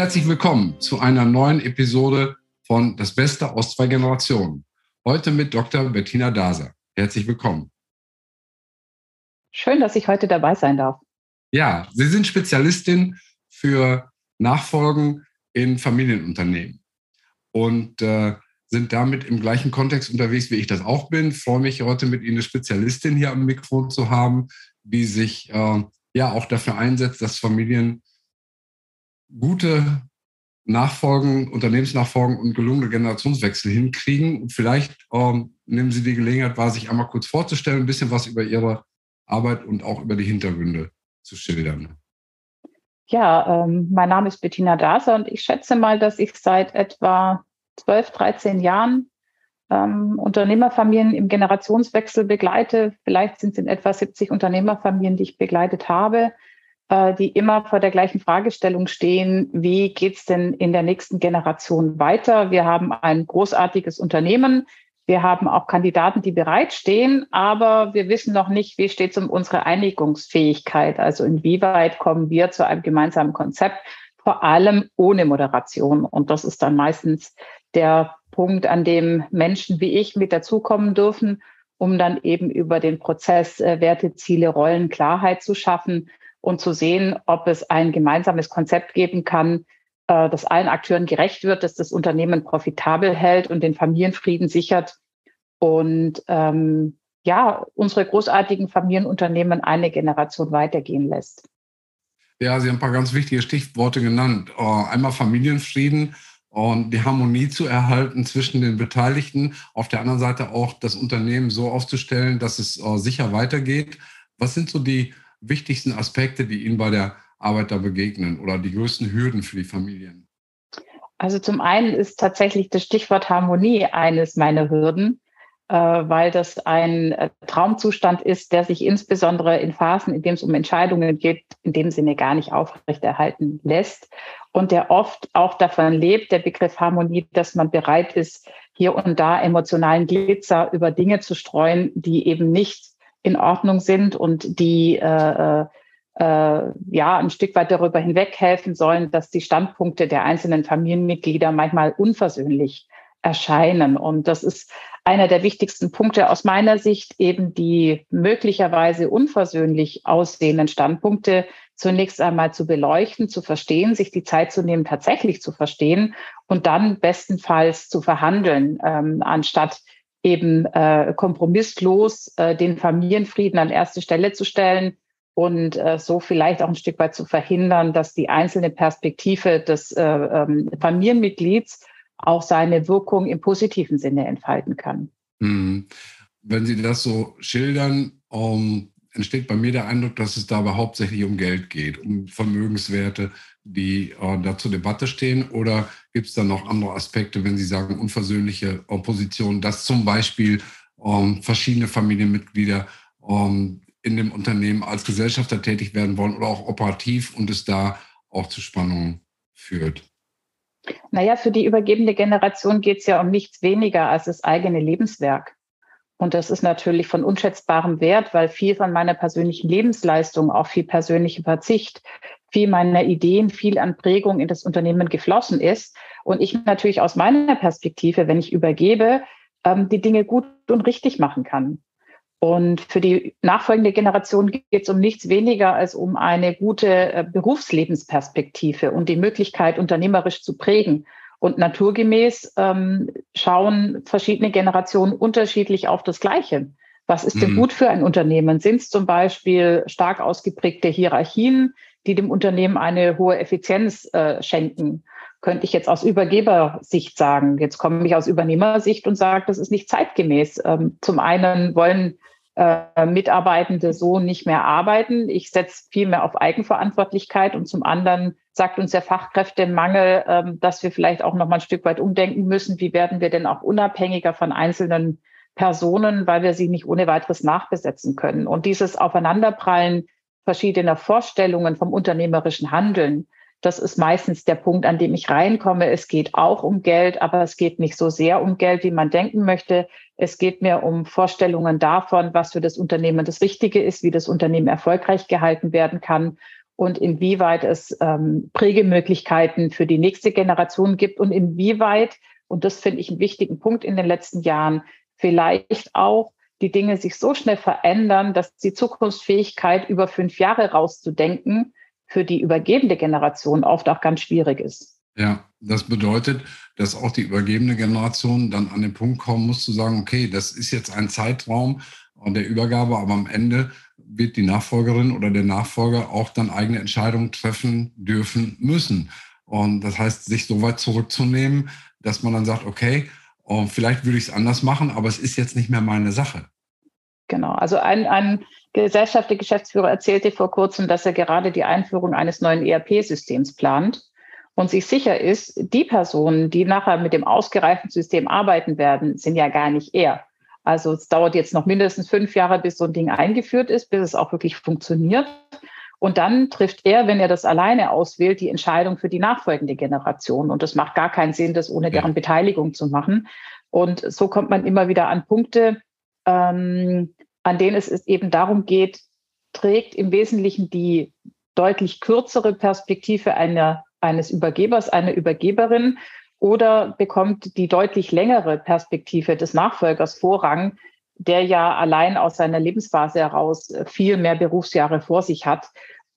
herzlich willkommen zu einer neuen Episode von Das Beste aus zwei Generationen. Heute mit Dr. Bettina Daser. Herzlich willkommen. Schön, dass ich heute dabei sein darf. Ja, Sie sind Spezialistin für Nachfolgen in Familienunternehmen und äh, sind damit im gleichen Kontext unterwegs, wie ich das auch bin. Ich freue mich heute mit Ihnen eine Spezialistin hier am Mikrofon zu haben, die sich äh, ja auch dafür einsetzt, dass Familien gute Nachfolgen, Unternehmensnachfolgen und gelungene Generationswechsel hinkriegen. Und vielleicht ähm, nehmen Sie die Gelegenheit wahr, sich einmal kurz vorzustellen, ein bisschen was über Ihre Arbeit und auch über die Hintergründe zu schildern. Ja, ähm, mein Name ist Bettina Daser und ich schätze mal, dass ich seit etwa 12, 13 Jahren ähm, Unternehmerfamilien im Generationswechsel begleite. Vielleicht sind es in etwa 70 Unternehmerfamilien, die ich begleitet habe, die immer vor der gleichen Fragestellung stehen, wie geht's denn in der nächsten Generation weiter? Wir haben ein großartiges Unternehmen. Wir haben auch Kandidaten, die bereitstehen, aber wir wissen noch nicht, wie steht es um unsere Einigungsfähigkeit. Also inwieweit kommen wir zu einem gemeinsamen Konzept, vor allem ohne Moderation. Und das ist dann meistens der Punkt, an dem Menschen wie ich mit dazukommen dürfen, um dann eben über den Prozess äh, Werte, Ziele, Rollen, Klarheit zu schaffen und zu sehen, ob es ein gemeinsames Konzept geben kann, äh, das allen Akteuren gerecht wird, dass das Unternehmen profitabel hält und den Familienfrieden sichert und ähm, ja, unsere großartigen Familienunternehmen eine Generation weitergehen lässt. Ja, Sie haben ein paar ganz wichtige Stichworte genannt. Äh, einmal Familienfrieden und die Harmonie zu erhalten zwischen den Beteiligten. Auf der anderen Seite auch das Unternehmen so aufzustellen, dass es äh, sicher weitergeht. Was sind so die wichtigsten Aspekte, die Ihnen bei der Arbeit da begegnen oder die größten Hürden für die Familien? Also zum einen ist tatsächlich das Stichwort Harmonie eines meiner Hürden. Äh, weil das ein äh, Traumzustand ist, der sich insbesondere in Phasen, in denen es um Entscheidungen geht, in dem Sinne gar nicht aufrechterhalten lässt und der oft auch davon lebt, der Begriff Harmonie, dass man bereit ist, hier und da emotionalen Glitzer über Dinge zu streuen, die eben nicht in Ordnung sind und die äh, äh, ja ein Stück weit darüber hinweg helfen sollen, dass die Standpunkte der einzelnen Familienmitglieder manchmal unversöhnlich erscheinen. Und das ist einer der wichtigsten Punkte aus meiner Sicht, eben die möglicherweise unversöhnlich aussehenden Standpunkte zunächst einmal zu beleuchten, zu verstehen, sich die Zeit zu nehmen, tatsächlich zu verstehen und dann bestenfalls zu verhandeln, ähm, anstatt eben äh, kompromisslos äh, den Familienfrieden an erste Stelle zu stellen und äh, so vielleicht auch ein Stück weit zu verhindern, dass die einzelne Perspektive des äh, ähm, Familienmitglieds auch seine Wirkung im positiven Sinne entfalten kann. Mhm. Wenn Sie das so schildern, um, ähm, entsteht bei mir der Eindruck, dass es dabei hauptsächlich um Geld geht, um Vermögenswerte, die äh, da zur Debatte stehen? Oder gibt es da noch andere Aspekte, wenn Sie sagen unversöhnliche Opposition, dass zum Beispiel ähm, verschiedene Familienmitglieder ähm, in dem Unternehmen als Gesellschafter tätig werden wollen oder auch operativ und es da auch zu Spannungen führt? Naja, für die übergebende Generation geht es ja um nichts weniger als das eigene Lebenswerk. Und das ist natürlich von unschätzbarem Wert, weil viel von meiner persönlichen Lebensleistung, auch viel persönliche Verzicht, viel meiner Ideen, viel an Prägung in das Unternehmen geflossen ist. Und ich natürlich aus meiner Perspektive, wenn ich übergebe, ähm, die Dinge gut und richtig machen kann. Und für die nachfolgende Generation geht es um nichts weniger als um eine gute äh, Berufslebensperspektive und die Möglichkeit, unternehmerisch zu prägen. Und naturgemäß ähm, schauen verschiedene Generationen unterschiedlich auf das Gleiche. Was ist denn mhm. gut für ein Unternehmen? Sind es zum Beispiel stark ausgeprägte Hierarchien, die dem Unternehmen eine hohe Effizienz äh, schenken? Könnte ich jetzt aus Übergebersicht sagen. Jetzt komme ich aus Übernehmersicht und sage, das ist nicht zeitgemäß. Ähm, zum einen wollen äh, Mitarbeitende so nicht mehr arbeiten. Ich setze viel mehr auf Eigenverantwortlichkeit und zum anderen sagt uns der Fachkräftemangel, äh, dass wir vielleicht auch noch mal ein Stück weit umdenken müssen. Wie werden wir denn auch unabhängiger von einzelnen Personen, weil wir sie nicht ohne weiteres nachbesetzen können? Und dieses Aufeinanderprallen verschiedener Vorstellungen vom unternehmerischen Handeln, das ist meistens der Punkt, an dem ich reinkomme. Es geht auch um Geld, aber es geht nicht so sehr um Geld, wie man denken möchte. Es geht mir um Vorstellungen davon, was für das Unternehmen das Richtige ist, wie das Unternehmen erfolgreich gehalten werden kann. und inwieweit es ähm, Prägemöglichkeiten für die nächste Generation gibt und inwieweit, und das finde ich einen wichtigen Punkt in den letzten Jahren, vielleicht auch die Dinge sich so schnell verändern, dass die Zukunftsfähigkeit über fünf Jahre rauszudenken für die übergebende Generation oft auch ganz schwierig ist. Ja, das bedeutet, dass auch die übergebene Generation dann an den Punkt kommen muss zu sagen, okay, das ist jetzt ein Zeitraum der Übergabe, aber am Ende wird die Nachfolgerin oder der Nachfolger auch dann eigene Entscheidungen treffen dürfen müssen. Und das heißt, sich so weit zurückzunehmen, dass man dann sagt, okay, oh, vielleicht würde ich es anders machen, aber es ist jetzt nicht mehr meine Sache. Genau, also ein, ein gesellschaftlicher Geschäftsführer erzählte vor kurzem, dass er gerade die Einführung eines neuen ERP-Systems plant und sich sicher ist, die Personen, die nachher mit dem ausgereiften System arbeiten werden, sind ja gar nicht er. Also es dauert jetzt noch mindestens fünf Jahre, bis so ein Ding eingeführt ist, bis es auch wirklich funktioniert. Und dann trifft er, wenn er das alleine auswählt, die Entscheidung für die nachfolgende Generation. Und das macht gar keinen Sinn, das ohne deren Beteiligung zu machen. Und so kommt man immer wieder an Punkte, ähm, an denen es eben darum geht, trägt im Wesentlichen die deutlich kürzere Perspektive einer, eines Übergebers, einer Übergeberin oder bekommt die deutlich längere Perspektive des Nachfolgers Vorrang, der ja allein aus seiner Lebensphase heraus viel mehr Berufsjahre vor sich hat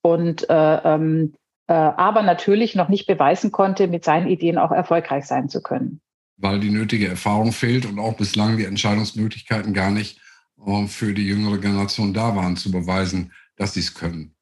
und äh, ähm, äh, aber natürlich noch nicht beweisen konnte, mit seinen Ideen auch erfolgreich sein zu können. Weil die nötige Erfahrung fehlt und auch bislang die Entscheidungsmöglichkeiten gar nicht äh, für die jüngere Generation da waren, zu beweisen, dass sie es können.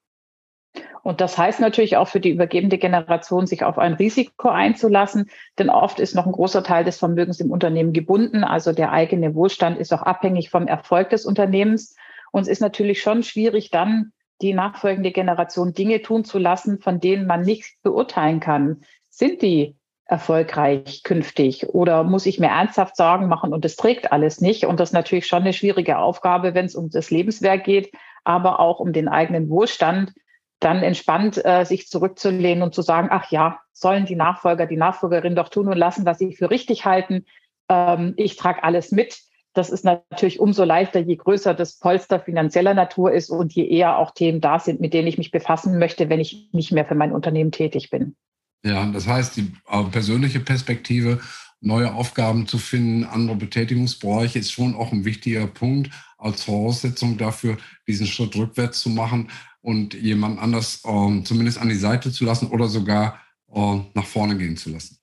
Und das heißt natürlich auch für die übergebende Generation, sich auf ein Risiko einzulassen, denn oft ist noch ein großer Teil des Vermögens im Unternehmen gebunden. Also der eigene Wohlstand ist auch abhängig vom Erfolg des Unternehmens. Und es ist natürlich schon schwierig, dann die nachfolgende Generation Dinge tun zu lassen, von denen man nicht beurteilen kann. Sind die erfolgreich künftig? Oder muss ich mir ernsthaft Sorgen machen und es trägt alles nicht? Und das ist natürlich schon eine schwierige Aufgabe, wenn es um das Lebenswerk geht, aber auch um den eigenen Wohlstand, dann entspannt äh, sich zurückzulehnen und zu sagen, ach ja, sollen die Nachfolger, die Nachfolgerin doch tun und lassen, was sie für richtig halten. Ähm, ich trage alles mit. Das ist natürlich umso leichter, je größer das Polster finanzieller Natur ist und je eher auch Themen da sind, mit denen ich mich befassen möchte, wenn ich nicht mehr für mein Unternehmen tätig bin. Ja, das heißt, die äh, persönliche Perspektive, neue Aufgaben zu finden, andere Betätigungsbereiche ist schon auch ein wichtiger Punkt als Voraussetzung dafür, diesen Schritt rückwärts zu machen und jemand anders äh, zumindest an die Seite zu lassen oder sogar äh, nach vorne gehen zu lassen.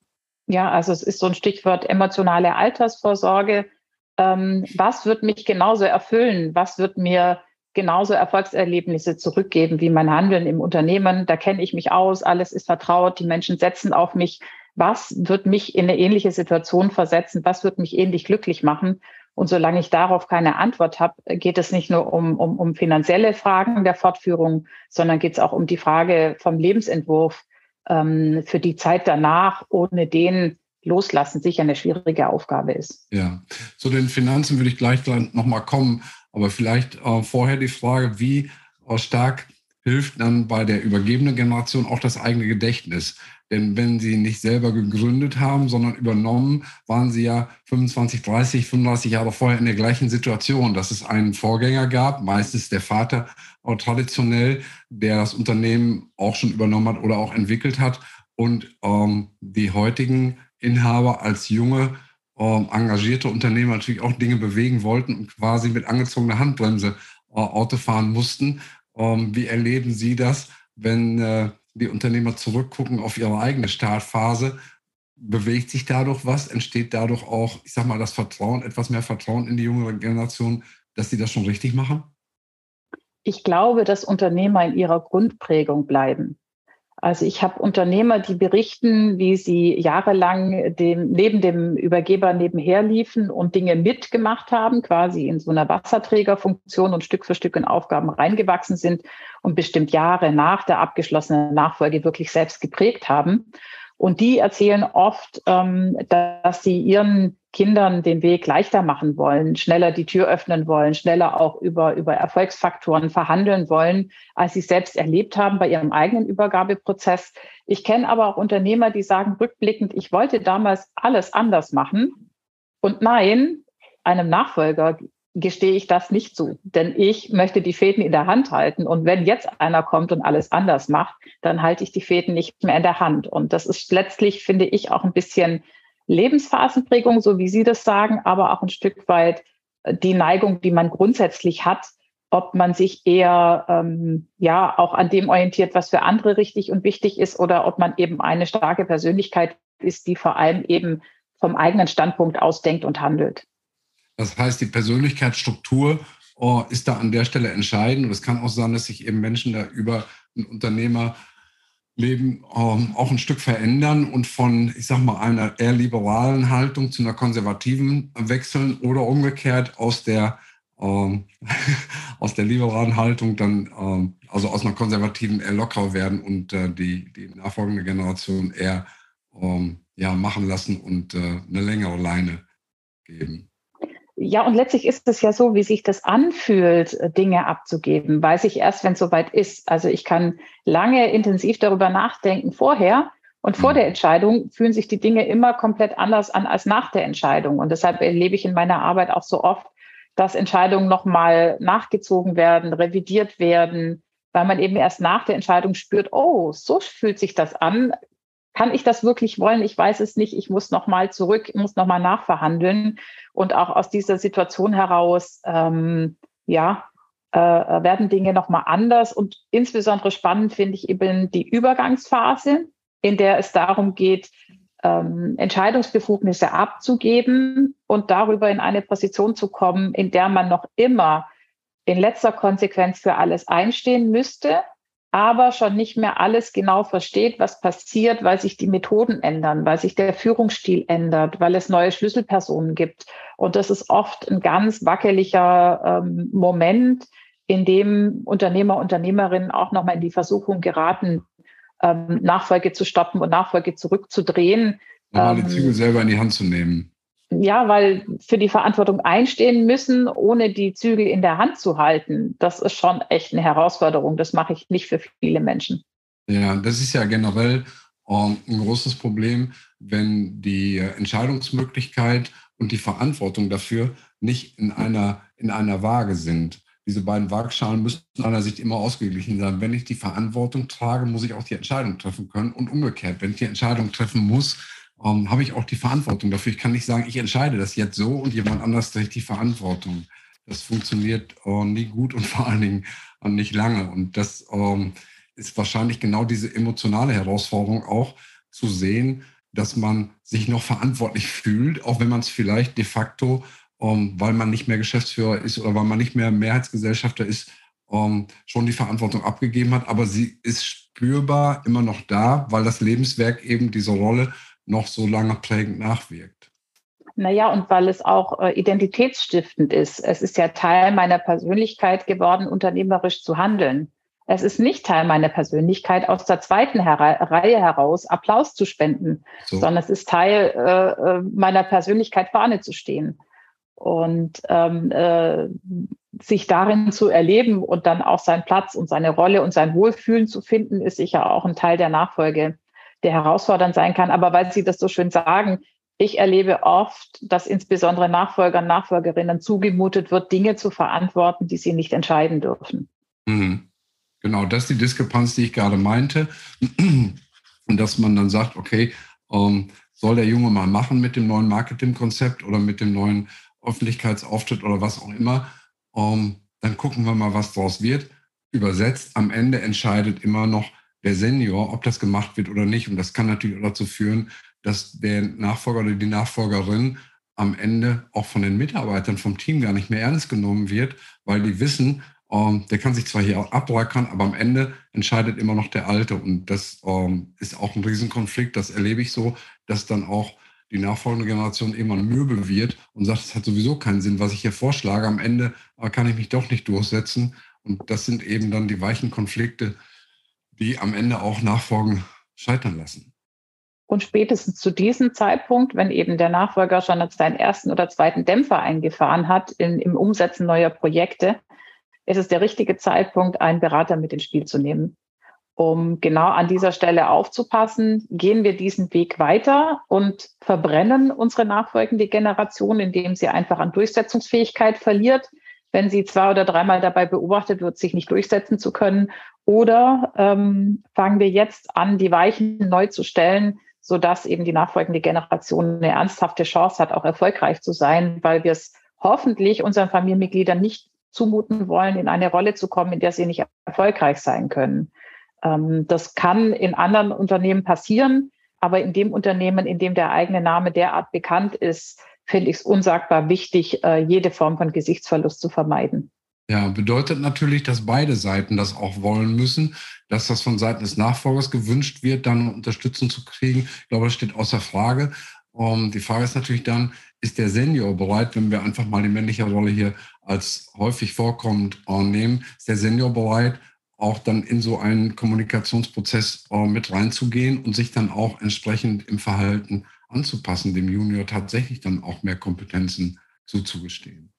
Ja, also es ist so ein Stichwort emotionale Altersvorsorge. Ähm, was wird mich genauso erfüllen? Was wird mir genauso Erfolgserlebnisse zurückgeben wie mein Handeln im Unternehmen. Da kenne ich mich aus, alles ist vertraut, die Menschen setzen auf mich. Was wird mich in eine ähnliche Situation versetzen? Was wird mich ähnlich glücklich machen? Und solange ich darauf keine Antwort habe, geht es nicht nur um, um, um finanzielle Fragen der Fortführung, sondern geht es auch um die Frage vom Lebensentwurf ähm, für die Zeit danach, ohne den loslassen sicher eine schwierige Aufgabe ist. Ja, zu den Finanzen würde ich gleich nochmal kommen. Aber vielleicht äh, vorher die Frage, wie äh, stark hilft dann bei der übergebenen Generation auch das eigene Gedächtnis? Denn wenn sie nicht selber gegründet haben, sondern übernommen, waren sie ja 25, 30, 35 Jahre vorher in der gleichen Situation, dass es einen Vorgänger gab, meistens der Vater auch traditionell, der das Unternehmen auch schon übernommen hat oder auch entwickelt hat und ähm, die heutigen Inhaber als junge ähm, engagierte Unternehmer natürlich auch Dinge bewegen wollten und quasi mit angezogener Handbremse äh, Auto fahren mussten. Ähm, wie erleben Sie das, wenn äh, die Unternehmer zurückgucken auf ihre eigene Startphase? Bewegt sich dadurch was? Entsteht dadurch auch, ich sag mal, das Vertrauen, etwas mehr Vertrauen in die jüngere Generation, dass sie das schon richtig machen? Ich glaube, dass Unternehmer in ihrer Grundprägung bleiben. Also ich habe Unternehmer, die berichten, wie sie jahrelang dem, neben dem Übergeber nebenher liefen und Dinge mitgemacht haben, quasi in so einer Wasserträgerfunktion und Stück für Stück in Aufgaben reingewachsen sind und bestimmt Jahre nach der abgeschlossenen Nachfolge wirklich selbst geprägt haben. Und die erzählen oft, ähm, dass sie ihren Kindern den Weg leichter machen wollen, schneller die Tür öffnen wollen, schneller auch über, über Erfolgsfaktoren verhandeln wollen, als sie selbst erlebt haben bei ihrem eigenen Übergabeprozess. Ich kenne aber auch Unternehmer, die sagen rückblickend, ich wollte damals alles anders machen. Und nein, einem Nachfolger gestehe ich das nicht zu. Denn ich möchte die Fäden in der Hand halten. Und wenn jetzt einer kommt und alles anders macht, dann halte ich die Fäden nicht mehr in der Hand. Und das ist letztlich, finde ich, auch ein bisschen Lebensphasenprägung, so wie Sie das sagen, aber auch ein Stück weit die Neigung, die man grundsätzlich hat, ob man sich eher ähm, ja auch an dem orientiert, was für andere richtig und wichtig ist, oder ob man eben eine starke Persönlichkeit ist, die vor allem eben vom eigenen Standpunkt aus denkt und handelt. Das heißt, die Persönlichkeitsstruktur oh, ist da an der Stelle entscheidend. Und es kann auch sein, dass sich eben Menschen da über ein Unternehmerleben ähm, auch ein Stück verändern und von, ich sag mal, einer eher liberalen Haltung zu einer konservativen wechseln oder umgekehrt aus der ähm, aus der liberalen Haltung dann, ähm, also aus einer konservativen eher locker werden und äh, die, die nachfolgende Generation eher ähm, ja, machen lassen und äh, eine längere Leine geben. Ja, und letztlich ist es ja so, wie sich das anfühlt, äh, Dinge abzugeben, weiß ich erst, wenn es soweit ist. Also ich kann lange intensiv darüber nachdenken vorher und vor mhm. der Entscheidung fühlen sich die Dinge immer komplett anders an als nach der Entscheidung. Und deshalb erlebe ich in meiner Arbeit auch so oft, dass Entscheidungen nochmal nachgezogen werden, revidiert werden, weil man eben erst nach der Entscheidung spürt, oh, so fühlt sich das an. Kann ich das wirklich wollen? Ich weiß es nicht. Ich muss nochmal zurück, muss nochmal nachverhandeln. Und auch aus dieser Situation heraus, ähm, ja, äh, werden Dinge nochmal anders. Und insbesondere spannend finde ich eben die Übergangsphase, in der es darum geht, ähm, Entscheidungsbefugnisse abzugeben und darüber in eine Position zu kommen, in der man noch immer in letzter Konsequenz für alles einstehen müsste, aber schon nicht mehr alles genau versteht, was passiert, weil sich die Methoden ändern, weil sich der Führungsstil ändert, weil es neue Schlüsselpersonen gibt. Und das ist oft ein ganz wackeliger ähm, Moment, in dem Unternehmer, Unternehmerinnen auch nochmal in die Versuchung geraten, ähm, Nachfolge zu stoppen und Nachfolge zurückzudrehen. Ja, die ähm, Zügel selber in die Hand zu nehmen. Ja, weil für die Verantwortung einstehen müssen, ohne die Zügel in der Hand zu halten, das ist schon echt eine Herausforderung. Das mache ich nicht für viele Menschen. Ja, das ist ja generell ähm, ein großes Problem, wenn die Entscheidungsmöglichkeit und die Verantwortung dafür nicht in einer, in einer Waage sind diese beiden Waagschalen müssen aus meiner Sicht immer ausgeglichen sein. Wenn ich die Verantwortung trage, muss ich auch die Entscheidung treffen können und umgekehrt. Wenn ich die Entscheidung treffen muss, ähm, habe ich auch die Verantwortung dafür. Ich kann nicht sagen, ich entscheide das jetzt so und jemand anders trägt die Verantwortung. Das funktioniert äh, nie gut und vor allen Dingen äh, nicht lange. Und das ähm, ist wahrscheinlich genau diese emotionale Herausforderung auch zu sehen, dass man sich noch verantwortlich fühlt, auch wenn man es vielleicht de facto um, weil man nicht mehr Geschäftsführer ist oder weil man nicht mehr Mehrheitsgesellschafter ist, um, schon die Verantwortung abgegeben hat. Aber sie ist spürbar immer noch da, weil das Lebenswerk eben diese Rolle noch so lange prägend nachwirkt. Naja, und weil es auch äh, identitätsstiftend ist. Es ist ja Teil meiner Persönlichkeit geworden, unternehmerisch zu handeln. Es ist nicht Teil meiner Persönlichkeit, aus der zweiten Her Reihe heraus Applaus zu spenden, so. sondern es ist Teil äh, äh meiner Persönlichkeit, vorne zu stehen. Und ähm, äh, sich darin zu erleben und dann auch seinen Platz und seine Rolle und sein Wohlfühlen zu finden, ist sicher auch ein Teil der Nachfolge, der herausfordernd sein kann. Aber weil Sie das so schön sagen, ich erlebe oft, dass insbesondere Nachfolgern, Nachfolgerinnen zugemutet wird, Dinge zu verantworten, die sie nicht entscheiden dürfen. Mhm. Genau, das ist die Diskrepanz, die ich gerade meinte. Und dass man dann sagt, okay, ähm, soll der Junge mal machen mit dem neuen Marketingkonzept oder mit dem neuen Öffentlichkeitsauftritt oder was auch immer. Ähm, dann gucken wir mal, was daraus wird. Übersetzt, am Ende entscheidet immer noch der Senior, ob das gemacht wird oder nicht. Und das kann natürlich auch dazu führen, dass der Nachfolger oder die Nachfolgerin am Ende auch von den Mitarbeitern vom Team gar nicht mehr ernst genommen wird, weil die wissen, ähm, der kann sich zwar hier auch abräuckern, aber am Ende entscheidet immer noch der Alte. Und das ähm, ist auch ein Riesenkonflikt. Das erlebe ich so, dass dann auch die nachfolgende Generation irgendwann mürbe wird und sagt, es hat sowieso keinen Sinn, was ich hier vorschlage. Am Ende äh, kann ich mich doch nicht durchsetzen. Und das sind eben dann die weichen Konflikte, die am Ende auch Nachfolgen scheitern lassen. Und spätestens zu diesem Zeitpunkt, wenn eben der Nachfolger schon seinen ersten oder zweiten Dämpfer eingefahren hat in, im Umsetzen neuer Projekte, ist es der richtige Zeitpunkt, einen Berater mit ins Spiel zu nehmen um genau an dieser Stelle aufzupassen, gehen wir diesen Weg weiter und verbrennen unsere nachfolgende Generation, indem sie einfach an Durchsetzungsfähigkeit verliert, wenn sie zwei oder dreimal dabei beobachtet wird, sich nicht durchsetzen zu können. Oder ähm, fangen wir jetzt an, die Weichen neu zu stellen, sodass eben die nachfolgende Generation eine ernsthafte Chance hat, auch erfolgreich zu sein, weil wir es hoffentlich unseren Familienmitgliedern nicht zumuten wollen, in eine Rolle zu kommen, in der sie nicht erfolgreich sein können. Ähm, das kann in anderen Unternehmen passieren, aber in dem Unternehmen, in dem der eigene Name derart bekannt ist, finde ich es unsagbar wichtig, äh, jede Form von Gesichtsverlust zu vermeiden. Ja, bedeutet natürlich, dass beide Seiten das auch wollen müssen, dass das von Seiten des Nachfolgers gewünscht wird, dann Unterstützung zu kriegen. Ich glaube, das steht außer Frage. Um, ähm, die Frage ist natürlich dann, ist der Senior bereit, wenn wir einfach mal die männliche Rolle hier als häufig vorkommend uh, nehmen, ist der Senior bereit, auch dann in so einen Kommunikationsprozess uh, mit reinzugehen und sich dann auch entsprechend im Verhalten anzupassen, dem Junior tatsächlich dann auch mehr Kompetenzen zuzugestehen?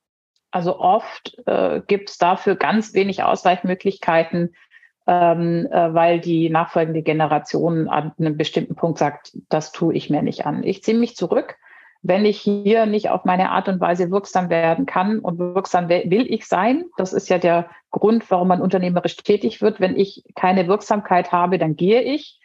Also oft äh, gibt es dafür ganz wenig Ausweichmöglichkeiten, ähm, äh, weil die nachfolgende Generation an einem bestimmten Punkt sagt, das tue ich mir nicht an. Ich ziehe mich zurück. Wenn ich hier nicht auf meine Art und Weise wirksam werden kann und wirksam will ich sein, das ist ja der Grund, warum man unternehmerisch tätig wird. Wenn ich keine Wirksamkeit habe, dann gehe ich.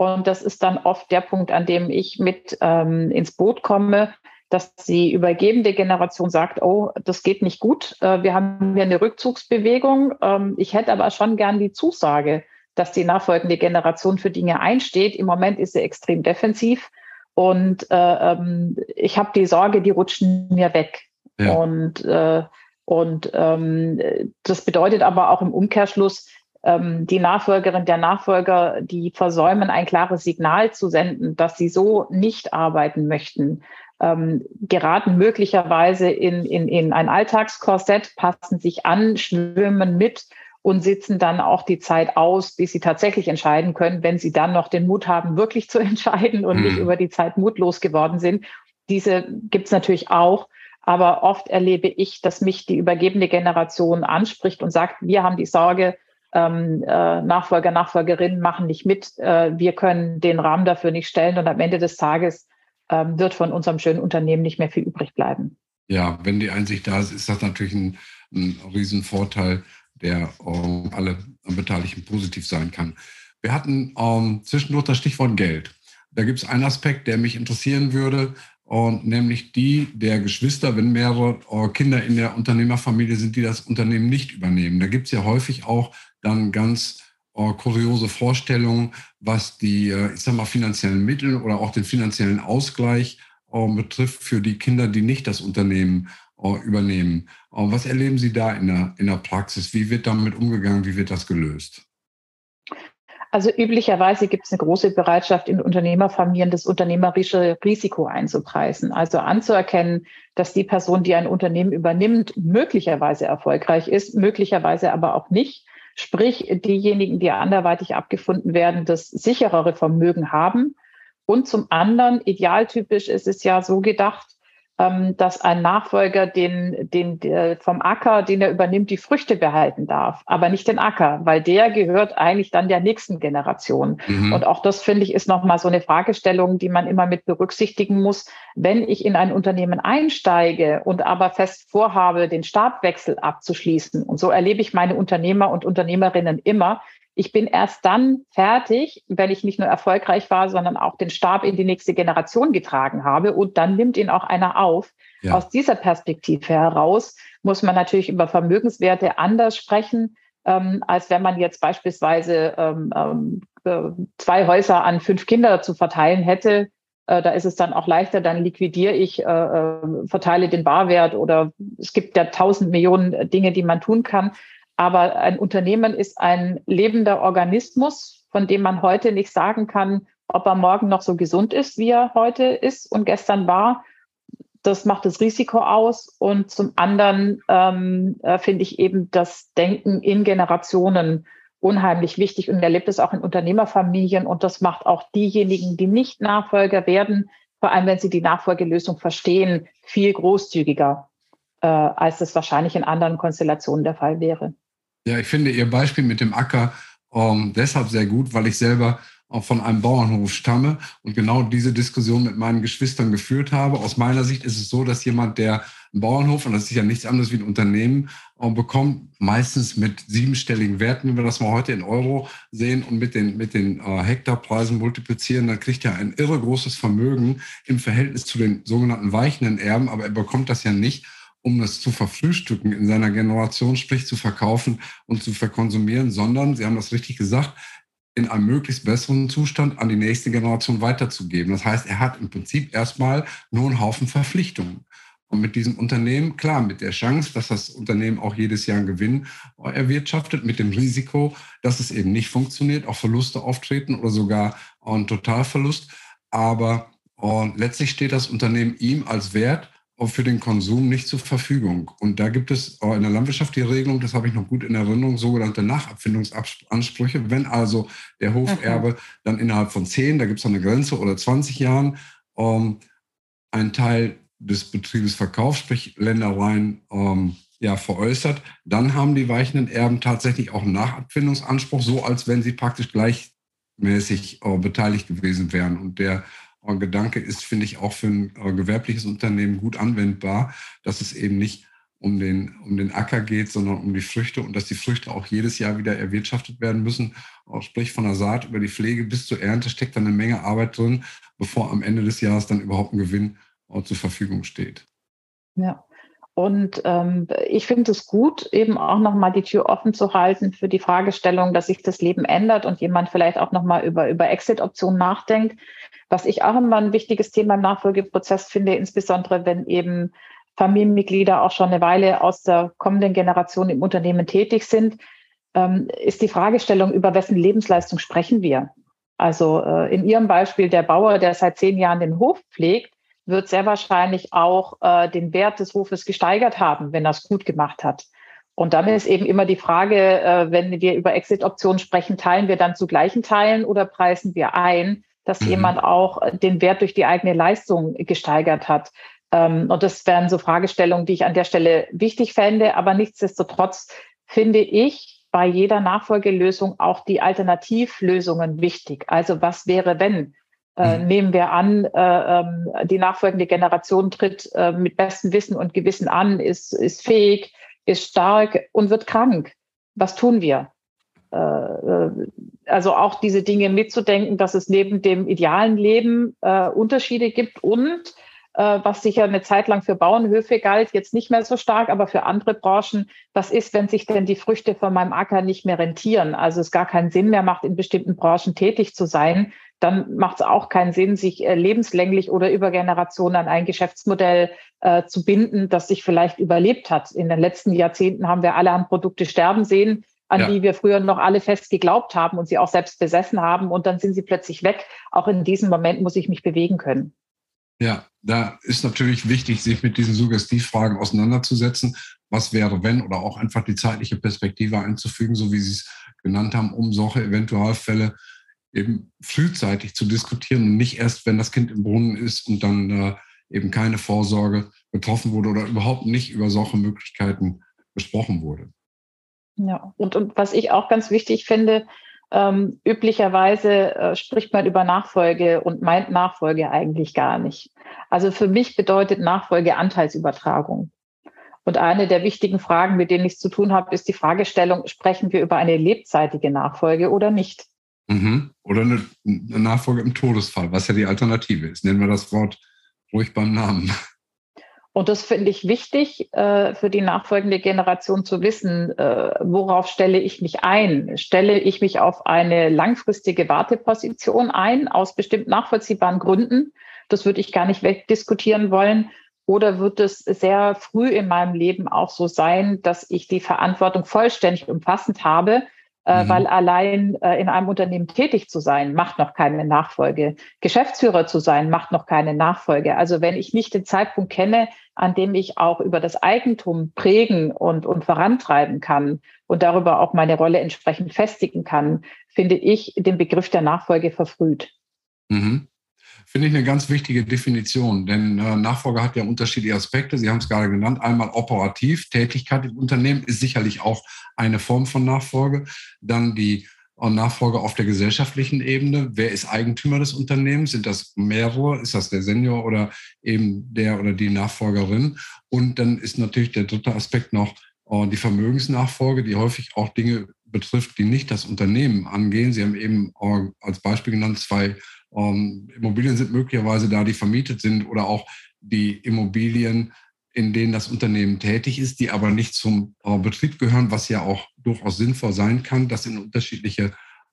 Und das ist dann oft der Punkt, an dem ich mit ähm, ins Boot komme, dass die übergebende Generation sagt, oh, das geht nicht gut, äh, wir haben hier eine Rückzugsbewegung. Ähm, ich hätte aber schon gern die Zusage, dass die nachfolgende Generation für Dinge einsteht. Im Moment ist sie extrem defensiv und äh, ähm, ich habe die Sorge, die rutschen mir weg. Ja. Und, äh, und ähm, das bedeutet aber auch im Umkehrschluss, die Nachfolgerin der Nachfolger, die versäumen, ein klares Signal zu senden, dass sie so nicht arbeiten möchten, ähm, geraten möglicherweise in, in, in ein Alltagskorsett, passen sich an, schwimmen mit und sitzen dann auch die Zeit aus, bis sie tatsächlich entscheiden können, wenn sie dann noch den Mut haben, wirklich zu entscheiden und mhm. nicht über die Zeit mutlos geworden sind. Diese gibt's natürlich auch. Aber oft erlebe ich, dass mich die übergebene Generation anspricht und sagt, wir haben die Sorge, ähm, äh, Nachfolger, Nachfolgerinnen machen nicht mit. Äh, wir können den Rahmen dafür nicht stellen und am Ende des Tages ähm, wird von unserem schönen Unternehmen nicht mehr viel übrig bleiben. Ja, wenn die Einsicht da ist, ist das natürlich ein, ein Riesenvorteil, der ähm, alle Beteiligten positiv sein kann. Wir hatten ähm, zwischendurch das Stichwort Geld. Da gibt es einen Aspekt, der mich interessieren würde, und nämlich die der Geschwister, wenn mehrere äh, Kinder in der Unternehmerfamilie sind, die das Unternehmen nicht übernehmen. Da gibt es ja häufig auch dann ganz äh, kuriose Vorstellungen, was die, äh, ich sag mal, finanziellen Mittel oder auch den finanziellen Ausgleich äh, betrifft für die Kinder, die nicht das Unternehmen äh, übernehmen. Äh, was erleben Sie da in der, in der Praxis? Wie wird damit umgegangen? Wie wird das gelöst? Also üblicherweise gibt es eine große Bereitschaft in Unternehmerfamilien, das unternehmerische Risiko einzupreisen. Also anzuerkennen, dass die Person, die ein Unternehmen übernimmt, möglicherweise erfolgreich ist, möglicherweise aber auch nicht. Sprich, diejenigen, die anderweitig abgefunden werden, das sicherere Vermögen haben. Und zum anderen, idealtypisch ist es ja so gedacht, dass ein Nachfolger den, den der vom Acker, den er übernimmt, die Früchte behalten darf, aber nicht den Acker, weil der gehört eigentlich dann der nächsten Generation. Mhm. Und auch das finde ich ist nochmal so eine Fragestellung, die man immer mit berücksichtigen muss. Wenn ich in ein Unternehmen einsteige und aber fest vorhabe, den Stabwechsel abzuschließen, und so erlebe ich meine Unternehmer und Unternehmerinnen immer, ich bin erst dann fertig, wenn ich nicht nur erfolgreich war, sondern auch den Stab in die nächste Generation getragen habe. Und dann nimmt ihn auch einer auf. Ja. Aus dieser Perspektive heraus muss man natürlich über Vermögenswerte anders sprechen, ähm, als wenn man jetzt beispielsweise ähm, ähm, äh, zwei Häuser an fünf Kinder zu verteilen hätte. Äh, da ist es dann auch leichter, dann liquidiere ich, äh, äh verteile den Barwert oder es gibt ja tausend Millionen Dinge, die man tun kann. Aber ein Unternehmen ist ein lebender Organismus, von dem man heute nicht sagen kann, ob er morgen noch so gesund ist, wie er heute ist und gestern war. Das macht das Risiko aus. Und zum anderen ähm, äh, finde ich eben das Denken in Generationen unheimlich wichtig und erlebt es auch in Unternehmerfamilien. Und das macht auch diejenigen, die nicht Nachfolger werden, vor allem wenn sie die Nachfolgelösung verstehen, viel großzügiger, äh, als das wahrscheinlich in anderen Konstellationen der Fall wäre. Ja, ich finde Ihr Beispiel mit dem Acker ähm, deshalb sehr gut, weil ich selber auch von einem Bauernhof stamme und genau diese Diskussion mit meinen Geschwistern geführt habe. Aus meiner Sicht ist es so, dass jemand, der einen Bauernhof, und das ist ja nichts anderes wie ein Unternehmen, äh, bekommt, meistens mit siebenstelligen Werten, wenn wir das mal heute in Euro sehen und mit den, mit den äh, Hektarpreisen multiplizieren, dann kriegt er ein irre großes Vermögen im Verhältnis zu den sogenannten weichenden Erben, aber er bekommt das ja nicht um das zu verfrühstücken in seiner Generation, sprich zu verkaufen und zu verkonsumieren, sondern, Sie haben das richtig gesagt, in einem möglichst besseren Zustand an die nächste Generation weiterzugeben. Das heißt, er hat im Prinzip erstmal nur einen Haufen Verpflichtungen. Und mit diesem Unternehmen, klar, mit der Chance, dass das Unternehmen auch jedes Jahr einen Gewinn erwirtschaftet, mit dem Risiko, dass es eben nicht funktioniert, auch Verluste auftreten oder sogar einen Totalverlust. Aber letztlich steht das Unternehmen ihm als Wert für den Konsum nicht zur Verfügung. Und da gibt es in der Landwirtschaft die Regelung, das habe ich noch gut in Erinnerung, sogenannte Nachabfindungsansprüche. Wenn also der Hoferbe dann innerhalb von 10, da gibt es eine Grenze, oder 20 Jahren ähm, einen Teil des Betriebes verkauft, sprich Ländereien ähm, ja, veräußert, dann haben die weichenden Erben tatsächlich auch einen Nachabfindungsanspruch, so als wenn sie praktisch gleichmäßig äh, beteiligt gewesen wären. Und der Gedanke ist, finde ich, auch für ein gewerbliches Unternehmen gut anwendbar, dass es eben nicht um den, um den Acker geht, sondern um die Früchte und dass die Früchte auch jedes Jahr wieder erwirtschaftet werden müssen. Sprich von der Saat über die Pflege bis zur Ernte steckt dann eine Menge Arbeit drin, bevor am Ende des Jahres dann überhaupt ein Gewinn zur Verfügung steht. Ja. Und ähm, ich finde es gut, eben auch nochmal die Tür offen zu halten für die Fragestellung, dass sich das Leben ändert und jemand vielleicht auch nochmal über, über Exit-Optionen nachdenkt. Was ich auch immer ein wichtiges Thema im Nachfolgeprozess finde, insbesondere wenn eben Familienmitglieder auch schon eine Weile aus der kommenden Generation im Unternehmen tätig sind, ähm, ist die Fragestellung, über wessen Lebensleistung sprechen wir? Also äh, in Ihrem Beispiel der Bauer, der seit zehn Jahren den Hof pflegt, wird sehr wahrscheinlich auch äh, den Wert des Hofes gesteigert haben, wenn er es gut gemacht hat. Und dann ist eben immer die Frage, äh, wenn wir über Exit-Optionen sprechen, teilen wir dann zu gleichen Teilen oder preisen wir ein, dass mhm. jemand auch den Wert durch die eigene Leistung gesteigert hat. Ähm, und das wären so Fragestellungen, die ich an der Stelle wichtig fände. Aber nichtsdestotrotz finde ich bei jeder Nachfolgelösung auch die Alternativlösungen wichtig. Also was wäre, wenn? Äh, mhm. nehmen wir an, äh, ähm, die nachfolgende Generation tritt äh, mit bestem Wissen und Gewissen an, ist, ist fähig, ist stark und wird krank. Was tun wir? Äh, äh, also auch diese Dinge mitzudenken, dass es neben dem idealen Leben äh, Unterschiede gibt und was sicher eine Zeit lang für Bauernhöfe galt, jetzt nicht mehr so stark, aber für andere Branchen, was ist, wenn sich denn die Früchte von meinem Acker nicht mehr rentieren? Also es gar keinen Sinn mehr macht, in bestimmten Branchen tätig zu sein, dann macht es auch keinen Sinn, sich lebenslänglich oder über Generationen an ein Geschäftsmodell äh, zu binden, das sich vielleicht überlebt hat. In den letzten Jahrzehnten haben wir alle an Produkte sterben sehen, an ja. die wir früher noch alle fest geglaubt haben und sie auch selbst besessen haben. Und dann sind sie plötzlich weg. Auch in diesem Moment muss ich mich bewegen können. Ja, da ist natürlich wichtig, sich mit diesen Suggestivfragen auseinanderzusetzen. Was wäre, wenn, oder auch einfach die zeitliche Perspektive einzufügen, so wie Sie es genannt haben, um solche Eventualfälle eben frühzeitig zu diskutieren und nicht erst, wenn das Kind im Brunnen ist und dann äh, eben keine Vorsorge getroffen wurde oder überhaupt nicht über solche Möglichkeiten gesprochen wurde. Ja, und, und was ich auch ganz wichtig finde, ähm, üblicherweise äh, spricht man über Nachfolge und meint Nachfolge eigentlich gar nicht. Also für mich bedeutet Nachfolge Anteilsübertragung. Und eine der wichtigen Fragen, mit denen ich es zu tun habe, ist die Fragestellung, sprechen wir über eine lebzeitige Nachfolge oder nicht? Mhm. Oder eine, eine Nachfolge im Todesfall, was ja die Alternative ist. Nennen wir das Wort ruhig beim Namen. Und das finde ich wichtig äh, für die nachfolgende Generation zu wissen, äh, worauf stelle ich mich ein? Stelle ich mich auf eine langfristige Warteposition ein, aus bestimmt nachvollziehbaren Gründen? Das würde ich gar nicht wegdiskutieren wollen. Oder wird es sehr früh in meinem Leben auch so sein, dass ich die Verantwortung vollständig umfassend habe mhm. weil allein äh, in einem Unternehmen tätig zu sein, macht noch keine Nachfolge. Geschäftsführer zu sein, macht noch keine Nachfolge. Also wenn ich nicht den Zeitpunkt kenne, an dem ich auch über das Eigentum prägen und, und vorantreiben kann und darüber auch meine Rolle entsprechend festigen kann, finde ich den Begriff der Nachfolge verfrüht. Mhm finde ich eine ganz wichtige Definition, denn äh, Nachfolge hat ja unterschiedliche Aspekte. Sie haben es gerade genannt. Einmal operativ, Tätigkeit im Unternehmen ist sicherlich auch eine Form von Nachfolge. Dann die Nachfolger auf der gesellschaftlichen Ebene. Wer ist Eigentümer des Unternehmens? Sind das mehrere? Ist das der Senior oder eben der oder die Nachfolgerin? Und dann ist natürlich der dritte Aspekt noch äh, die Vermögensnachfolge, die häufig auch Dinge betrifft, die nicht das Unternehmen angehen. Sie haben eben äh, als Beispiel genannt, zwei ähm, Immobilien sind möglicherweise da, die vermietet sind oder auch die Immobilien, in denen das Unternehmen tätig ist, die aber nicht zum äh, Betrieb gehören, was ja auch durchaus sinnvoll sein kann, das in unterschiedliche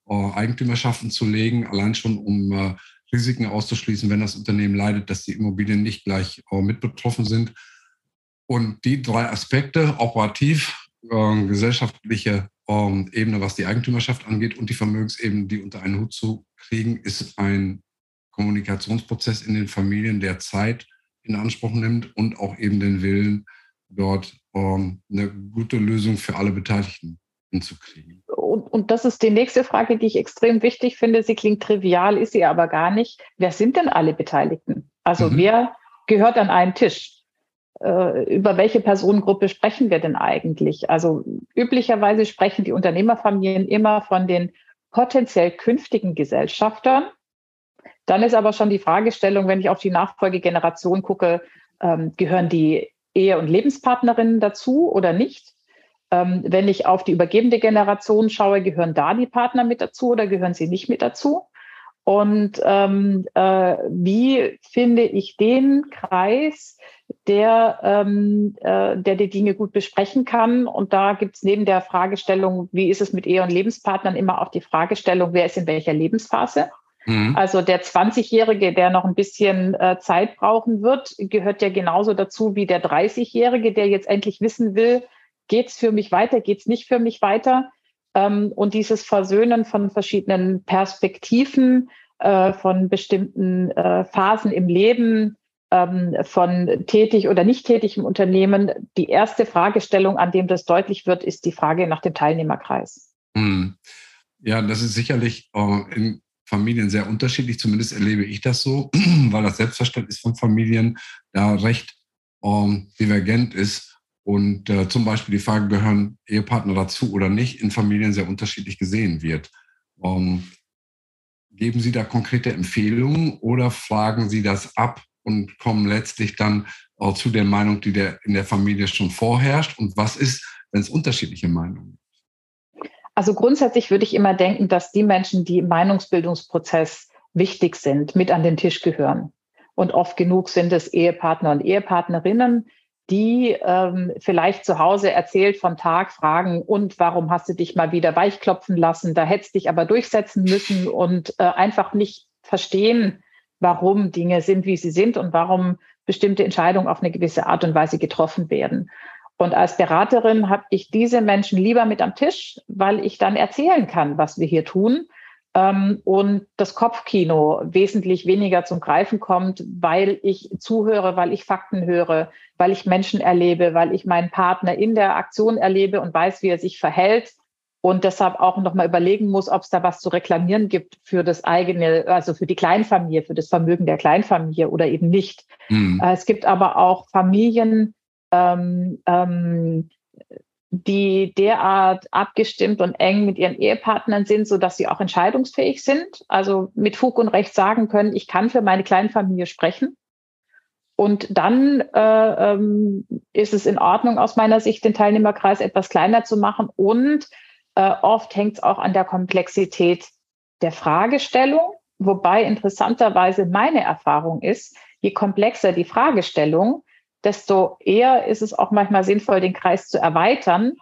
äh, Eigentümerschaften zu legen, allein schon um äh, Risiken auszuschließen, wenn das Unternehmen leidet, dass die Immobilien nicht gleich äh, mit betroffen sind. Und die drei Aspekte, operativ, äh, gesellschaftliche ähm, Ebene, was die Eigentümerschaft angeht und die Vermögensebene, die unter einen Hut zu kriegen, ist ein Kommunikationsprozess in den Familien, der Zeit in Anspruch nimmt und auch eben den Willen, dort ähm, eine gute Lösung für alle Beteiligten hinzukriegen. Und, und das ist die nächste Frage, die ich extrem wichtig finde. Sie klingt trivial, ist sie aber gar nicht. Wer sind denn alle Beteiligten? Also mhm. wer gehört an einen Tisch? Äh, über welche Personengruppe sprechen wir denn eigentlich? Also üblicherweise sprechen die Unternehmerfamilien immer von den potenziell künftigen Gesellschaftern. Dann ist aber schon die Fragestellung, wenn ich auf die Nachfolgegeneration gucke, ähm, gehören die Ehe- und Lebenspartnerinnen dazu oder nicht? Ähm, wenn ich auf die übergebende Generation schaue, gehören da die Partner mit dazu oder gehören sie nicht mit dazu? Und ähm, äh, wie finde ich den Kreis, der, ähm, äh, der die Dinge gut besprechen kann? Und da gibt es neben der Fragestellung, wie ist es mit Ehe und Lebenspartnern, immer auch die Fragestellung, wer ist in welcher Lebensphase? Mhm. Also der 20-Jährige, der noch ein bisschen äh, Zeit brauchen wird, gehört ja genauso dazu wie der 30-Jährige, der jetzt endlich wissen will, geht es für mich weiter, geht es nicht für mich weiter? Ähm, und dieses Versöhnen von verschiedenen Perspektiven, äh, von bestimmten äh, Phasen im Leben, von tätig oder nicht tätig im Unternehmen. Die erste Fragestellung, an dem das deutlich wird, ist die Frage nach dem Teilnehmerkreis. Hm. Ja, das ist sicherlich äh, in Familien sehr unterschiedlich. Zumindest erlebe ich das so, weil das Selbstverständnis von Familien da recht ähm, divergent ist und äh, zum Beispiel die Frage, gehören Ehepartner dazu oder nicht, in Familien sehr unterschiedlich gesehen wird. Ähm, geben Sie da konkrete Empfehlungen oder fragen Sie das ab und kommen letztlich dann auch zu der Meinung, die der, in der Familie schon vorherrscht? Und was ist, wenn es unterschiedliche Meinungen gibt? Also grundsätzlich würde ich immer denken, dass die Menschen, die im Meinungsbildungsprozess wichtig sind, mit an den Tisch gehören. Und oft genug sind es Ehepartner und Ehepartnerinnen, die ähm, vielleicht zu Hause erzählt vom Tag fragen, und warum hast du dich mal wieder weichklopfen lassen? Da hättest dich aber durchsetzen müssen und äh, einfach nicht verstehen, warum Dinge sind, wie sie sind und warum bestimmte Entscheidungen auf eine gewisse Art und Weise getroffen werden. Und als Beraterin habe ich diese Menschen lieber mit am Tisch, weil ich dann erzählen kann, was wir hier tun ähm, und das Kopfkino wesentlich weniger zum Greifen kommt, weil ich zuhöre, weil ich Fakten höre, weil ich Menschen erlebe, weil ich meinen Partner in der Aktion erlebe und weiß, wie er sich verhält und deshalb auch nochmal überlegen muss, ob es da was zu reklamieren gibt für das eigene, also für die Kleinfamilie, für das Vermögen der Kleinfamilie oder eben nicht. Mhm. Es gibt aber auch Familien, ähm, ähm, die derart abgestimmt und eng mit ihren Ehepartnern sind, so dass sie auch entscheidungsfähig sind, also mit Fug und Recht sagen können, ich kann für meine Kleinfamilie sprechen. Und dann äh, ähm, ist es in Ordnung aus meiner Sicht, den Teilnehmerkreis etwas kleiner zu machen. Und äh, oft hängt es auch an der Komplexität der Fragestellung, wobei interessanterweise meine Erfahrung ist, je komplexer die Fragestellung, desto eher ist es auch manchmal sinnvoll, den Kreis zu erweitern,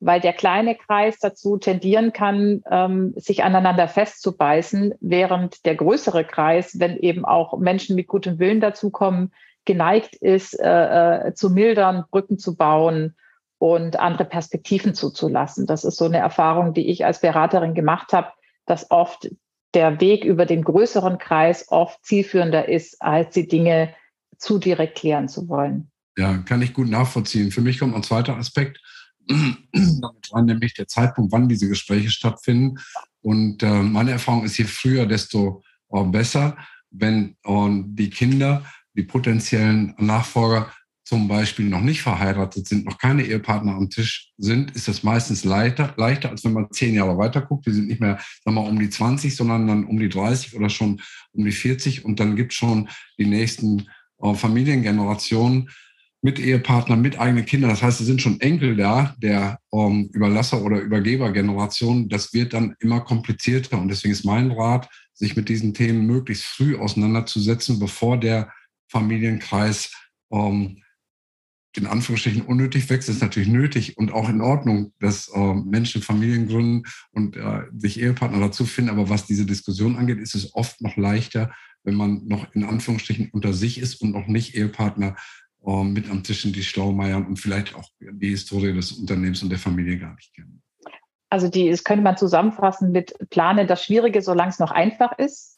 weil der kleine Kreis dazu tendieren kann, ähm, sich aneinander festzubeißen, während der größere Kreis, wenn eben auch Menschen mit gutem Willen dazukommen, geneigt ist, äh, äh, zu mildern, Brücken zu bauen und andere Perspektiven zuzulassen. Das ist so eine Erfahrung, die ich als Beraterin gemacht habe, dass oft der Weg über den größeren Kreis oft zielführender ist, als die Dinge zu direkt klären zu wollen. Ja, kann ich gut nachvollziehen. Für mich kommt ein zweiter Aspekt damit rein, nämlich der Zeitpunkt, wann diese Gespräche stattfinden. Und äh, meine Erfahrung ist, je früher, desto äh, besser, wenn äh, die Kinder, die potenziellen Nachfolger zum Beispiel noch nicht verheiratet sind, noch keine Ehepartner am Tisch sind, ist das meistens leichter, leichter als wenn man zehn Jahre weiter guckt. Die sind nicht mehr, sagen wir um die 20, sondern dann um die 30 oder schon um die 40. Und dann gibt es schon die nächsten äh, Familiengenerationen mit Ehepartner, mit eigenen Kindern. Das heißt, es sind schon Enkel da, der ähm, Überlasser- oder Übergebergeneration. Das wird dann immer komplizierter. Und deswegen ist mein Rat, sich mit diesen Themen möglichst früh auseinanderzusetzen, bevor der Familienkreis ähm, in Anführungsstrichen unnötig wächst, ist natürlich nötig und auch in Ordnung, dass äh, Menschen Familien gründen und äh, sich Ehepartner dazu finden. Aber was diese Diskussion angeht, ist es oft noch leichter, wenn man noch in Anführungsstrichen unter sich ist und noch nicht Ehepartner äh, mit am Tisch sind, die Schlaumeiern und vielleicht auch die Historie des Unternehmens und der Familie gar nicht kennen. Also die, das könnte man zusammenfassen mit Plane das Schwierige, solange es noch einfach ist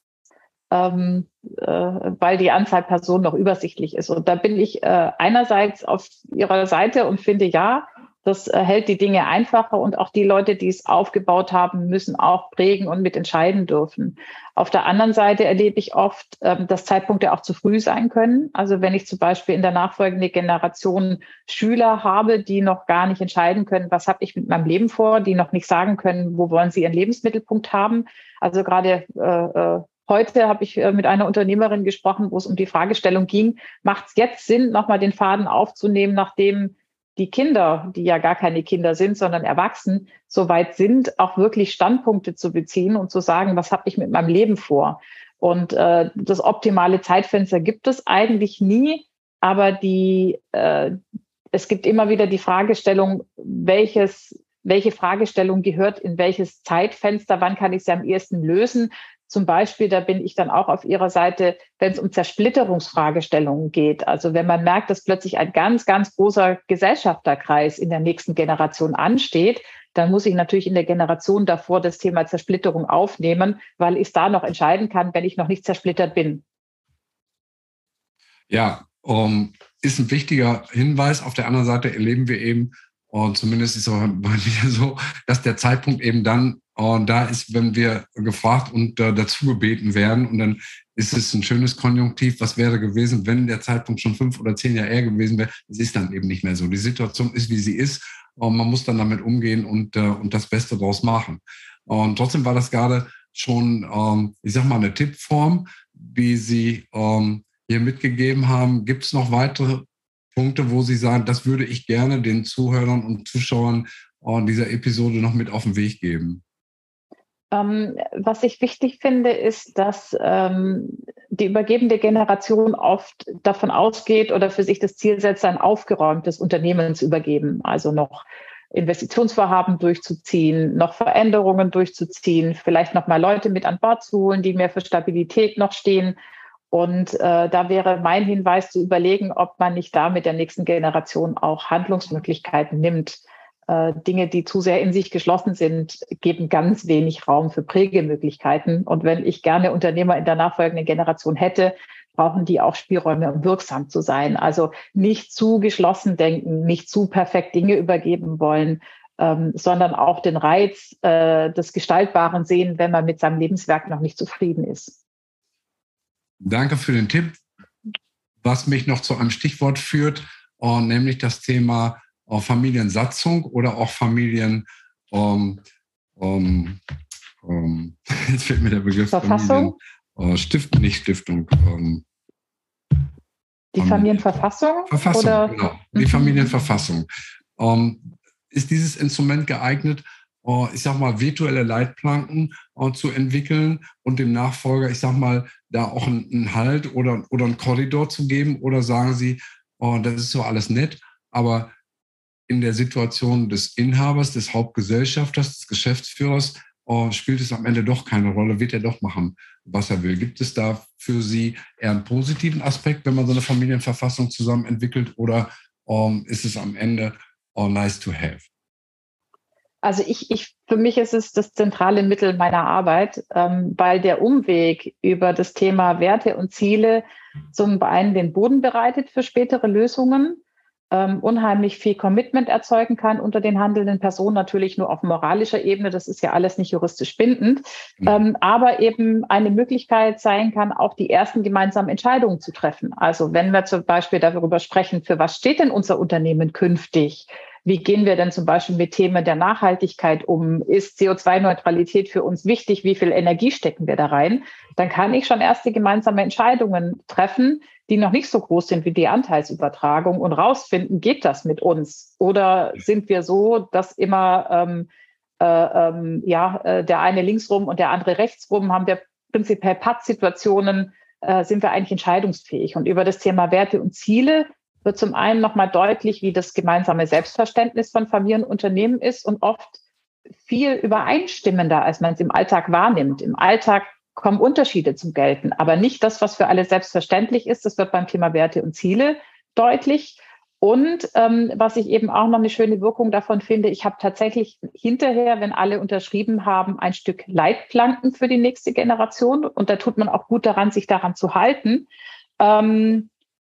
ähm, äh, weil die Anzahl Personen noch übersichtlich ist. Und da bin ich äh, einerseits auf Ihrer Seite und finde, ja, das äh, hält die Dinge einfacher und auch die Leute, die es aufgebaut haben, müssen auch prägen und mitentscheiden dürfen. Auf der anderen Seite erlebe ich oft, ähm, dass Zeitpunkte auch zu früh sein können. Also wenn ich zum Beispiel in der nachfolgenden Generation Schüler habe, die noch gar nicht entscheiden können, was habe ich mit meinem Leben vor, die noch nicht sagen können, wo wollen sie ihren Lebensmittelpunkt haben. Also gerade äh, äh Heute habe ich äh, mit einer Unternehmerin gesprochen, wo es um die Fragestellung ging, macht es jetzt Sinn, nochmal den Faden aufzunehmen, nachdem die Kinder, die ja gar keine Kinder sind, sondern erwachsen, soweit sind, auch wirklich Standpunkte zu beziehen und zu sagen, was habe ich mit meinem Leben vor? Und äh, das optimale Zeitfenster gibt es eigentlich nie, aber die, äh, es gibt immer wieder die Fragestellung, welches welche Fragestellung gehört in welches Zeitfenster, wann kann ich sie am ehesten lösen, zum Beispiel, da bin ich dann auch auf Ihrer Seite, wenn es um Zersplitterungsfragestellungen geht. Also wenn man merkt, dass plötzlich ein ganz, ganz großer Gesellschafterkreis in der nächsten Generation ansteht, dann muss ich natürlich in der Generation davor das Thema Zersplitterung aufnehmen, weil ich es da noch entscheiden kann, wenn ich noch nicht zersplittert bin. Ja, um, ist ein wichtiger Hinweis. Auf der anderen Seite erleben wir eben, und zumindest ist es bei mir so, dass der Zeitpunkt eben dann und da ist, wenn wir gefragt und äh, dazu gebeten werden, und dann ist es ein schönes Konjunktiv, was wäre gewesen, wenn der Zeitpunkt schon fünf oder zehn Jahre eher gewesen wäre. Es ist dann eben nicht mehr so. Die Situation ist, wie sie ist. Und man muss dann damit umgehen und, äh, und das Beste daraus machen. Und trotzdem war das gerade schon, ähm, ich sag mal, eine Tippform, wie Sie ähm, hier mitgegeben haben. Gibt es noch weitere Punkte, wo Sie sagen, das würde ich gerne den Zuhörern und Zuschauern äh, dieser Episode noch mit auf den Weg geben? Ähm, was ich wichtig finde, ist, dass ähm, die übergebende Generation oft davon ausgeht oder für sich das Ziel setzt, ein aufgeräumtes Unternehmen zu übergeben. Also noch Investitionsvorhaben durchzuziehen, noch Veränderungen durchzuziehen, vielleicht noch mal Leute mit an Bord zu holen, die mehr für Stabilität noch stehen. Und äh, da wäre mein Hinweis zu überlegen, ob man nicht da mit der nächsten Generation auch Handlungsmöglichkeiten nimmt äh, Dinge, die zu sehr in sich geschlossen sind, geben ganz wenig Raum für Prägemöglichkeiten. Und wenn ich gerne Unternehmer in der nachfolgenden Generation hätte, brauchen die auch Spielräume, um wirksam zu sein. Also nicht zu geschlossen denken, nicht zu perfekt Dinge übergeben wollen, ähm, sondern auch den Reiz äh, des Gestaltbaren sehen, wenn man mit seinem Lebenswerk noch nicht zufrieden ist. Danke für den Tipp. Was mich noch zu einem Stichwort führt, äh, nämlich das Thema auch Familiensatzung oder auch Familien, ähm, ähm, ähm, jetzt fällt mir der Begriff Verfassung? Familien, äh, Stift, nicht Stiftung. Ähm, die Familienverfassung? Verfassung, oder? genau. Die mhm. Familienverfassung. Ähm, ist dieses Instrument geeignet, äh, ich sag mal, virtuelle Leitplanken äh, zu entwickeln und dem Nachfolger, ich sag mal, da auch einen Halt oder, oder einen Korridor zu geben? Oder sagen Sie, oh, das ist so alles nett, aber in der Situation des Inhabers, des Hauptgesellschafters, des Geschäftsführers, oh, spielt es am Ende doch keine Rolle, wird er doch machen, was er will. Gibt es da für Sie eher einen positiven Aspekt, wenn man so eine Familienverfassung zusammen entwickelt, oder um, ist es am Ende oh, nice to have? Also ich, ich, für mich ist es das zentrale Mittel meiner Arbeit, ähm, weil der Umweg über das Thema Werte und Ziele zum einen den Boden bereitet für spätere Lösungen ähm, unheimlich viel Commitment erzeugen kann unter den handelnden Personen, natürlich nur auf moralischer Ebene, das ist ja alles nicht juristisch bindend, mhm. ähm, aber eben eine Möglichkeit sein kann, auch die ersten gemeinsamen Entscheidungen zu treffen. Also wenn wir zum Beispiel darüber sprechen, für was steht denn unser Unternehmen künftig? Wie gehen wir denn zum Beispiel mit Themen der Nachhaltigkeit um? Ist CO2-Neutralität für uns wichtig? Wie viel Energie stecken wir da rein? Dann kann ich schon erste gemeinsame Entscheidungen treffen, die noch nicht so groß sind wie die Anteilsübertragung und rausfinden, geht das mit uns? Oder sind wir so, dass immer ähm, äh, ähm, ja, äh, der eine linksrum und der andere rechtsrum haben wir prinzipiell Pattsituationen, äh, sind wir eigentlich entscheidungsfähig. Und über das Thema Werte und Ziele wird zum einen nochmal deutlich, wie das gemeinsame Selbstverständnis von Familienunternehmen ist und oft viel übereinstimmender, als man es im Alltag wahrnimmt. Im Alltag kommen Unterschiede zum Gelten, aber nicht das, was für alle selbstverständlich ist. Das wird beim Thema Werte und Ziele deutlich. Und ähm, was ich eben auch noch eine schöne Wirkung davon finde, ich habe tatsächlich hinterher, wenn alle unterschrieben haben, ein Stück Leitplanken für die nächste Generation. Und da tut man auch gut daran, sich daran zu halten. Ähm,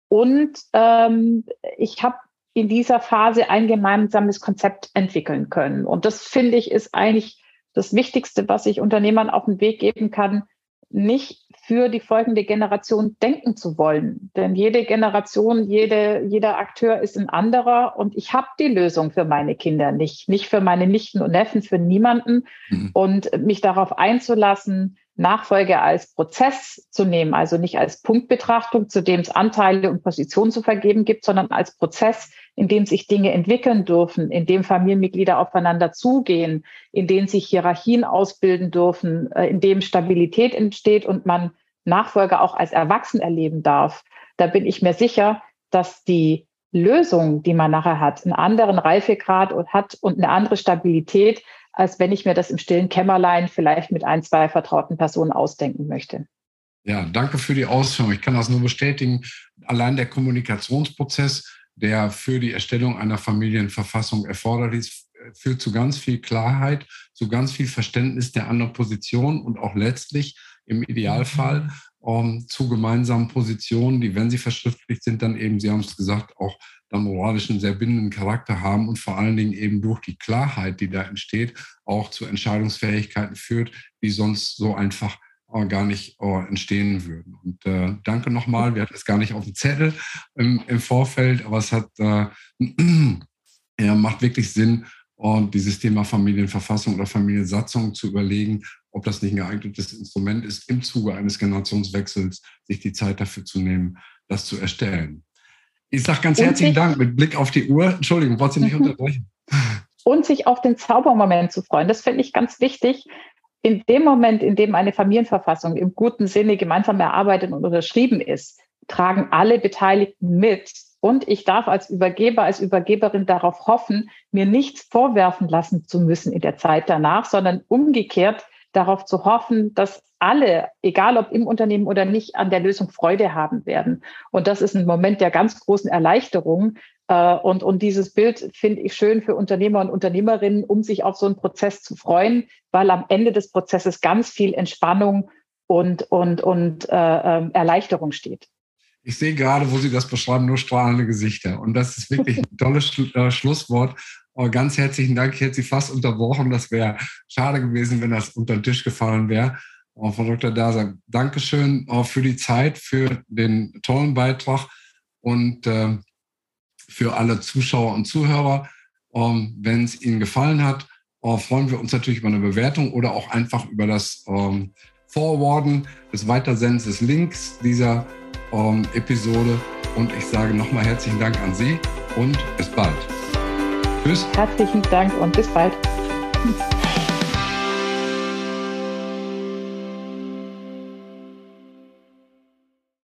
und ähm, ich habe in dieser Phase ein gemeinsames Konzept entwickeln können. Und das finde ich ist eigentlich das Wichtigste, was ich Unternehmern auf den Weg geben kann, nicht für die folgende Generation denken zu wollen. Denn jede Generation, jede, jeder Akteur ist ein anderer und ich habe die Lösung für meine Kinder nicht, nicht für meine Nichten und Neffen, für niemanden. Mhm. Und mich darauf einzulassen, Nachfolge als Prozess zu nehmen, also nicht als Punktbetrachtung, zu dem es Anteile und Positionen zu vergeben gibt, sondern als Prozess, in dem sich Dinge entwickeln dürfen, in dem Familienmitglieder aufeinander zugehen, in dem sich Hierarchien ausbilden dürfen, äh, in dem Stabilität entsteht und man Nachfolger auch als Erwachsen erleben darf. Da bin ich mir sicher, dass die Lösung, die man nachher hat, einen anderen Reifegrad hat und eine andere Stabilität, als wenn ich mir das im stillen Kämmerlein vielleicht mit ein, zwei vertrauten Personen ausdenken möchte. Ja, danke für die Ausführung. Ich kann das nur bestätigen. Allein der Kommunikationsprozess, der für die Erstellung einer Familienverfassung erforderlich ist, führt zu ganz viel Klarheit, zu ganz viel Verständnis der anderen Position und auch letztlich im Idealfall um, ähm, zu gemeinsamen Positionen, die, wenn sie verschriftlicht sind, dann eben, Sie haben es gesagt, auch dann moralischen sehr bindenden Charakter haben und vor allen Dingen eben durch die Klarheit, die da entsteht, auch zu Entscheidungsfähigkeiten führt, die sonst so einfach äh, gar nicht äh, entstehen würden. Und äh, danke nochmal, wir hatten es gar nicht auf dem Zettel im, im Vorfeld, aber es hat, äh, ja, macht wirklich Sinn, und dieses Thema Familienverfassung oder Familiensatzung zu überlegen, ob das nicht ein geeignetes Instrument ist, im Zuge eines Generationswechsels sich die Zeit dafür zu nehmen, das zu erstellen. Ich sage ganz und herzlichen Dank mit Blick auf die Uhr. Entschuldigung, wollte Sie nicht unterbrechen. Und sich auf den Zaubermoment zu freuen. Das finde ich ganz wichtig. In dem Moment, in dem eine Familienverfassung im guten Sinne gemeinsam erarbeitet und unterschrieben ist, tragen alle Beteiligten mit. Und ich darf als Übergeber, als Übergeberin darauf hoffen, mir nichts vorwerfen lassen zu müssen in der Zeit danach, sondern umgekehrt darauf zu hoffen, dass alle, egal ob im Unternehmen oder nicht, an der Lösung Freude haben werden. Und das ist ein Moment der ganz großen Erleichterung. Äh, und, und dieses Bild finde ich schön für Unternehmer und Unternehmerinnen, um sich auf so einen Prozess zu freuen, weil am Ende des Prozesses ganz viel Entspannung und, und, und äh, ähm, Erleichterung steht. Ich sehe gerade, wo Sie das beschreiben, nur strahlende Gesichter. Und das ist wirklich ein tolles äh, Schlusswort. Oh, ganz herzlichen Dank. Ich hätte Sie fast unterbrochen. Das wäre schade gewesen, wenn das unter den Tisch gefallen wäre. Oh, Frau Dr. Daser, Dankeschön oh, für die Zeit, für den tollen Beitrag und äh, für alle Zuschauer und Zuhörer. Ähm, wenn es Ihnen gefallen hat, oh, freuen wir uns natürlich über eine Bewertung oder auch einfach über das ähm, Forwarden des Weitersendens des Links dieser ähm, Episode. Und ich sage nochmal herzlichen Dank an Sie und bis bald. Tschüss. Herzlichen Dank und bis bald.